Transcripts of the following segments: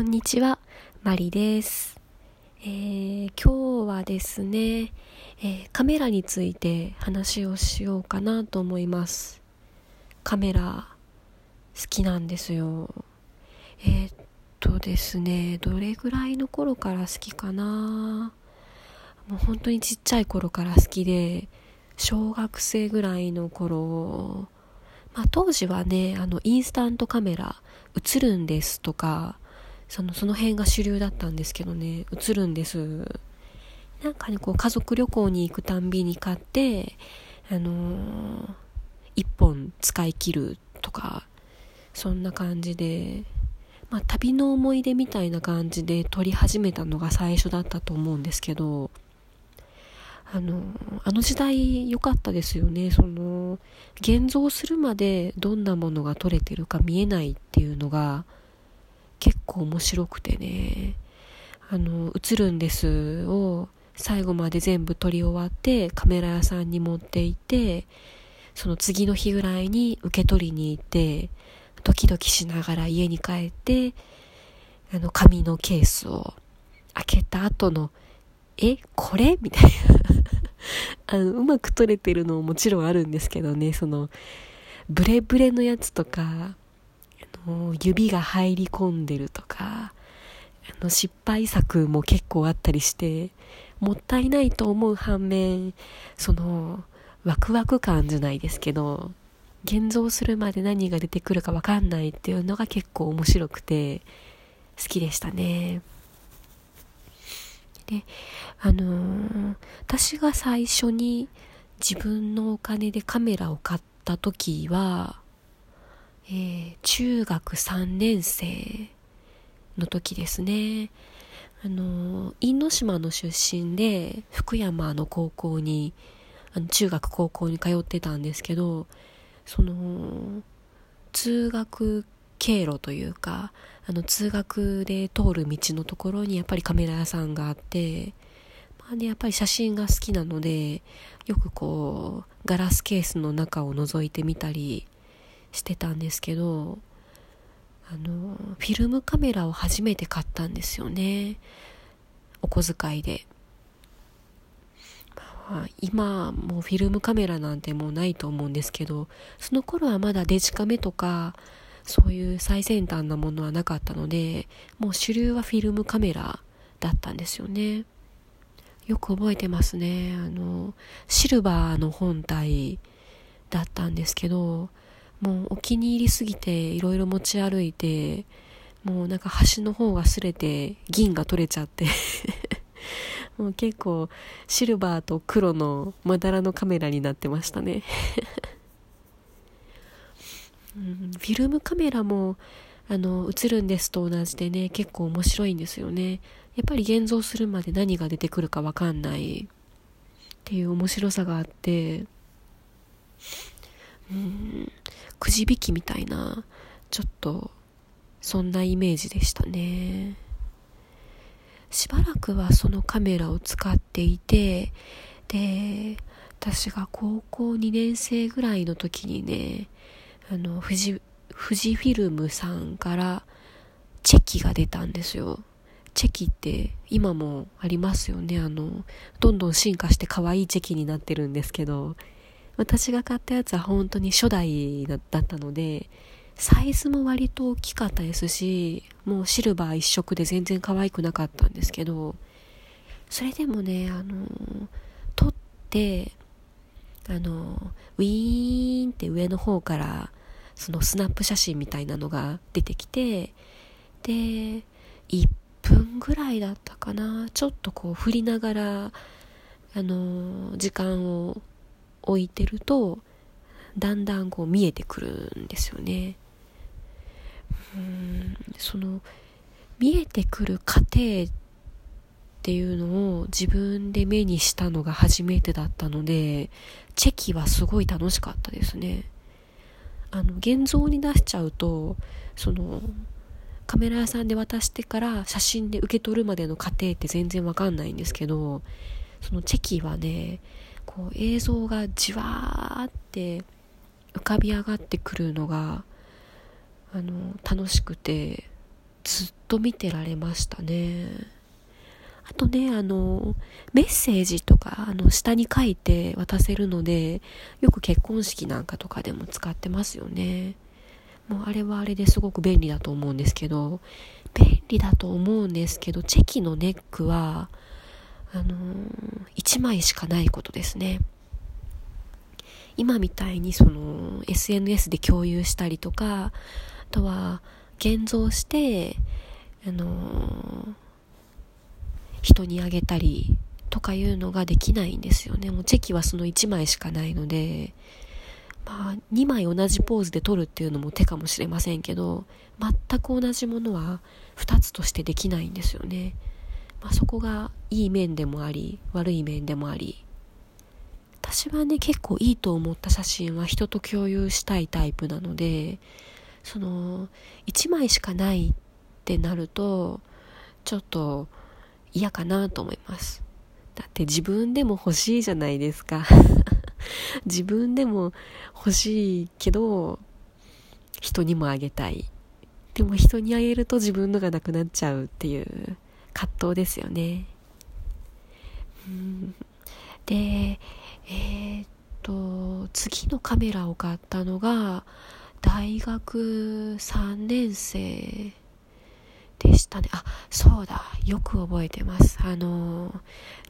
こんにちは、マリです。えー、今日はですね、えー、カメラについて話をしようかなと思います。カメラ、好きなんですよ。えー、っとですね、どれぐらいの頃から好きかなもう本当にちっちゃい頃から好きで、小学生ぐらいの頃、まあ、当時はね、あの、インスタントカメラ、映るんですとか、そのその辺が主流だったんですけどね。映るんです。なんかねこう家族旅行に行くたんびに買ってあのー、1本使い切るとかそんな感じでまあ旅の思い出みたいな感じで撮り始めたのが最初だったと思うんですけどあのあの時代良かったですよね。その現像するまでどんなものが撮れてるか見えないっていうのが結構面白くてね、あの、映るんですを最後まで全部撮り終わってカメラ屋さんに持っていて、その次の日ぐらいに受け取りに行って、ドキドキしながら家に帰って、あの、紙のケースを開けた後の、え、これ？みたいな。あの、うまく撮れてるのももちろんあるんですけどね、その、ブレブレのやつとか、の指が入り込んでるとかあの失敗作も結構あったりしてもったいないと思う反面そのワクワク感じゃないですけど現像するまで何が出てくるか分かんないっていうのが結構面白くて好きでしたね。であのー、私が最初に自分のお金でカメラを買った時はえー、中学3年生の時ですね。あの、因島の出身で、福山の高校に、あの中学高校に通ってたんですけど、その、通学経路というか、あの、通学で通る道のところにやっぱりカメラ屋さんがあって、まあね、やっぱり写真が好きなので、よくこう、ガラスケースの中を覗いてみたり、してたんですけどあのフィルムカメラを初めて買ったんですよね。お小遣いで、まあ、今もうフィルムカメラなんてもうないと思うんですけどその頃はまだデジカメとかそういう最先端なものはなかったのでもう主流はフィルムカメラだったんですよね。よく覚えてますね。あのシルバーの本体だったんですけどもうお気に入りすぎていろいろ持ち歩いてもうなんか端の方が擦れて銀が取れちゃって。もう結構シルバーと黒のまだらのカメラになってましたね。うん、フィルムカメラもあの映るんですと同じでね結構面白いんですよね。やっぱり現像するまで何が出てくるかわかんないっていう面白さがあって。くじ引きみたいなちょっとそんなイメージでしたね。しばらくはそのカメラを使っていてで私が高校2年生ぐらいの時にねあの富士富士フィルムさんからチェキが出たんですよ。チェキって今もありますよね。あのどんどん進化して可愛いチェキになってるんですけど私が買ったやつは本当に初代だったので、サイズも割と大きかったですし、もうシルバー一色で全然可愛くなかったんですけど、それでもね、あの、撮って、あの、ウィーンって上の方から、そのスナップ写真みたいなのが出てきて、で、1分ぐらいだったかな、ちょっとこう振りながら、あの、時間を置いてるとだんだんこう見えてくるんですよね。うんその見えてくる過程っていうのを自分で目にしたのが初めてだったのでチェキはすごい楽しかったですね。あの現像に出しちゃうとそのカメラ屋さんで渡してから写真で受け取るまでの過程って全然わかんないんですけどそのチェキはねこう映像がじわーって浮かび上がってくるのがあの楽しくてずっと見てられましたね。あとねあのメッセージとかあの下に書いて渡せるのでよく結婚式なんかとかでも使ってますよね。もうあれはあれですごく便利だと思うんですけど便利だと思うんですけどチェキのネックはあのー、1枚しかないことですね。今みたいにその SNS で共有したりとかあとは現像してあのー、人にあげたりとかいうのができないんですよね。もうチェキはその1枚しかないのでまあ2枚同じポーズで撮るっていうのも手かもしれませんけど全く同じものは2つとしてできないんですよね、まあ、そこがいい面でもあり悪い面でもあり私はね結構いいと思った写真は人と共有したいタイプなのでその1枚しかないってなるとちょっと嫌かなと思います。だって自分でも欲しいじゃないですか。自分でも欲しいけど人にもあげたい。でも人にあげると自分のがなくなっちゃうっていう。葛藤ですよねうんでえー、っと、次のカメラを買ったのが、大学3年生でしたね。あ、そうだ。よく覚えてます。あの、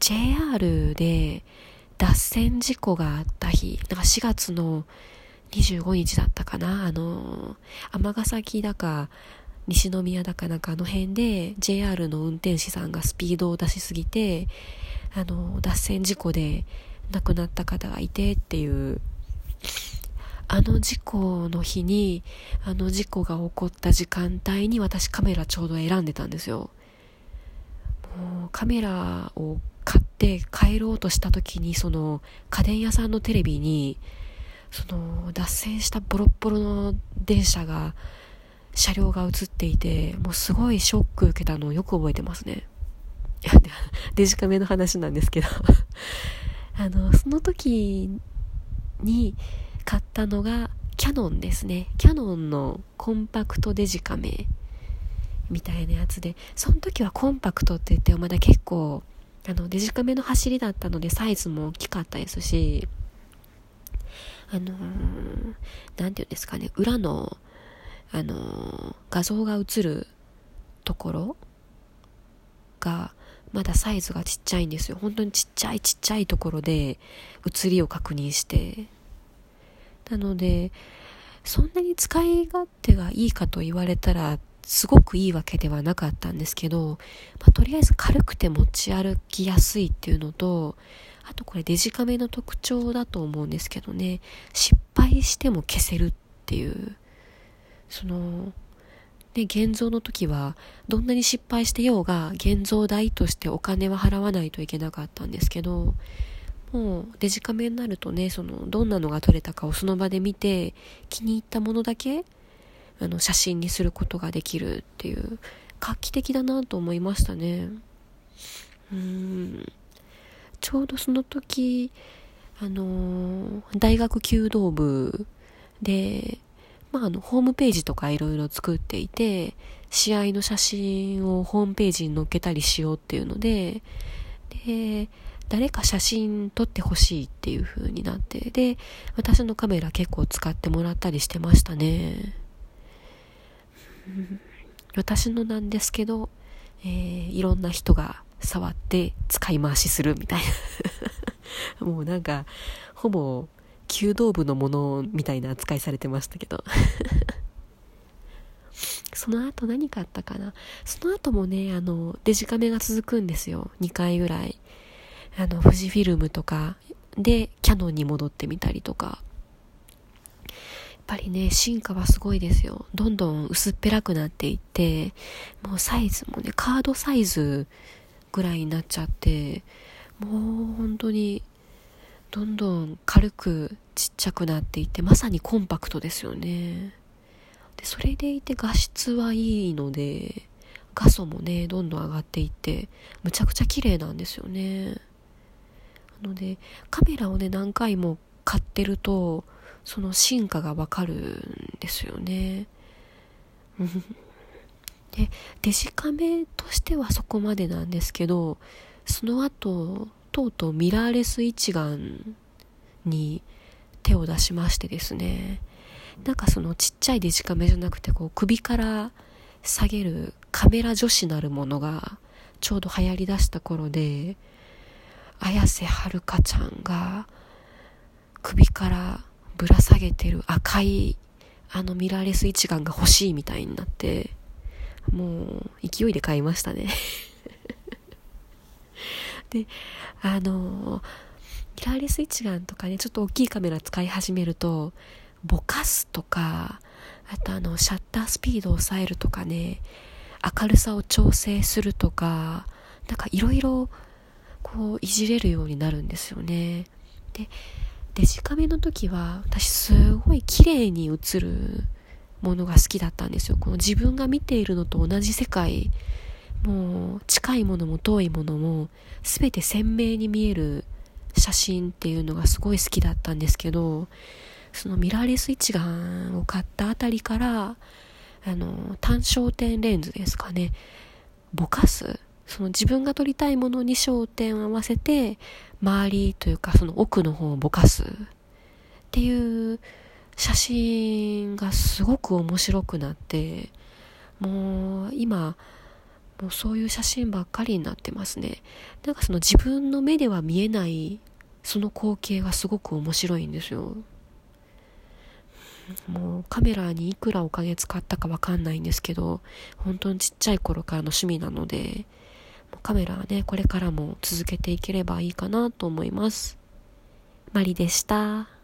JR で脱線事故があった日、なんか4月の25日だったかな。あの、尼崎だか、西宮だかなんかあの辺で JR の運転士さんがスピードを出しすぎて、あの、脱線事故で亡くなった方がいてっていう。あの事故の日にあの事故が起こった時間帯に私カメラちょうど選んでたんですよ。もうカメラを買って帰ろうとした時にその家電屋さんのテレビにその脱線したボロッボロの電車が車両が映っていてもうすごいショック受けたのをよく覚えてますね デジカメの話なんですけど あの、その時に買ったのがキャノンですね。キャノンのコンパクトデジカメみたいなやつで、その時はコンパクトって言ってもまだ結構、あの、デジカメの走りだったのでサイズも大きかったですし、あのー、なんていうんですかね、裏の、あの、画像が映るところが、まだサイズがちっちゃいんですよ。本当にちっちゃいちっちゃいところで写りを確認して。なのでそんなに使い勝手がいいかと言われたらすごくいいわけではなかったんですけど、まあ、とりあえず軽くて持ち歩きやすいっていうのとあとこれデジカメの特徴だと思うんですけどね。失敗しても消せるっていう。そので、現像の時は、どんなに失敗してようが、現像代としてお金は払わないといけなかったんですけど、もうデジカメになるとね、その、どんなのが撮れたかをその場で見て、気に入ったものだけ、あの、写真にすることができるっていう、画期的だなと思いましたね。うん。ちょうどその時、あの大学弓道部で、まあ、あの、ホームページとかいろいろ作っていて、試合の写真をホームページに載っけたりしようっていうので、で、誰か写真撮ってほしいっていう風になって、で、私のカメラ結構使ってもらったりしてましたね。私のなんですけど、えー、いろんな人が触って使い回しするみたいな もうなんか、ほぼ弓道部のものみたいな扱いされてましたけど その後何かあったかな？その後もね、あの、デジカメが続くんですよ。2回ぐらい。あの、富士フィルムとかで、キャノンに戻ってみたりとか。やっぱりね、進化はすごいですよ。どんどん薄っぺらくなっていって、もうサイズもね、カードサイズぐらいになっちゃって、もう本当にどんどん軽くちっちゃくなっていてまさにコンパクトですよね。でそれでいて画質はいいので画素もねどんどん上がっていってむちゃくちゃ綺麗なんですよね。なのでカメラをね何回も買ってるとその進化がわかるんですよね。でデジカメとしてはそこまでなんですけどその後とうとうミラーレス一眼に手を出しましてですね。なんかそのちっちゃいデジカメじゃなくてこう首から下げるカメラ女子なるものがちょうど流行りだした頃で綾瀬はるかちゃんが首からぶら下げてる赤いあのミラーレス一眼が欲しいみたいになってもう勢いで買いましたね。であのミラーレス一眼とかねちょっと大きいカメラ使い始めるとぼかすとかあとあのシャッタースピードを抑えるとかね明るさを調整するとかなんかいろいろこういじれるようになるんですよね。でデジカメの時は私すごい綺麗に映るものが好きだったんですよ。この自分が見ているのと同じ世界もう近いものも遠いものも全て鮮明に見える写真っていうのがすごい好きだったんですけどそのミラーレス一眼を買ったあたりからあの単焦点レンズですかね。ぼかす。その自分が撮りたいものに焦点を合わせて周りというかその奥の方をぼかす。っていう写真がすごく面白くなってもう今もうそういう写真ばっかりになってますね。なんかその自分の目では見えないその光景がすごく面白いんですよ。もうカメラにいくらお金使ったかわかんないんですけど本当にちっちゃい頃からの趣味なのでカメラはねこれからも続けていければいいかなと思います。マリでした。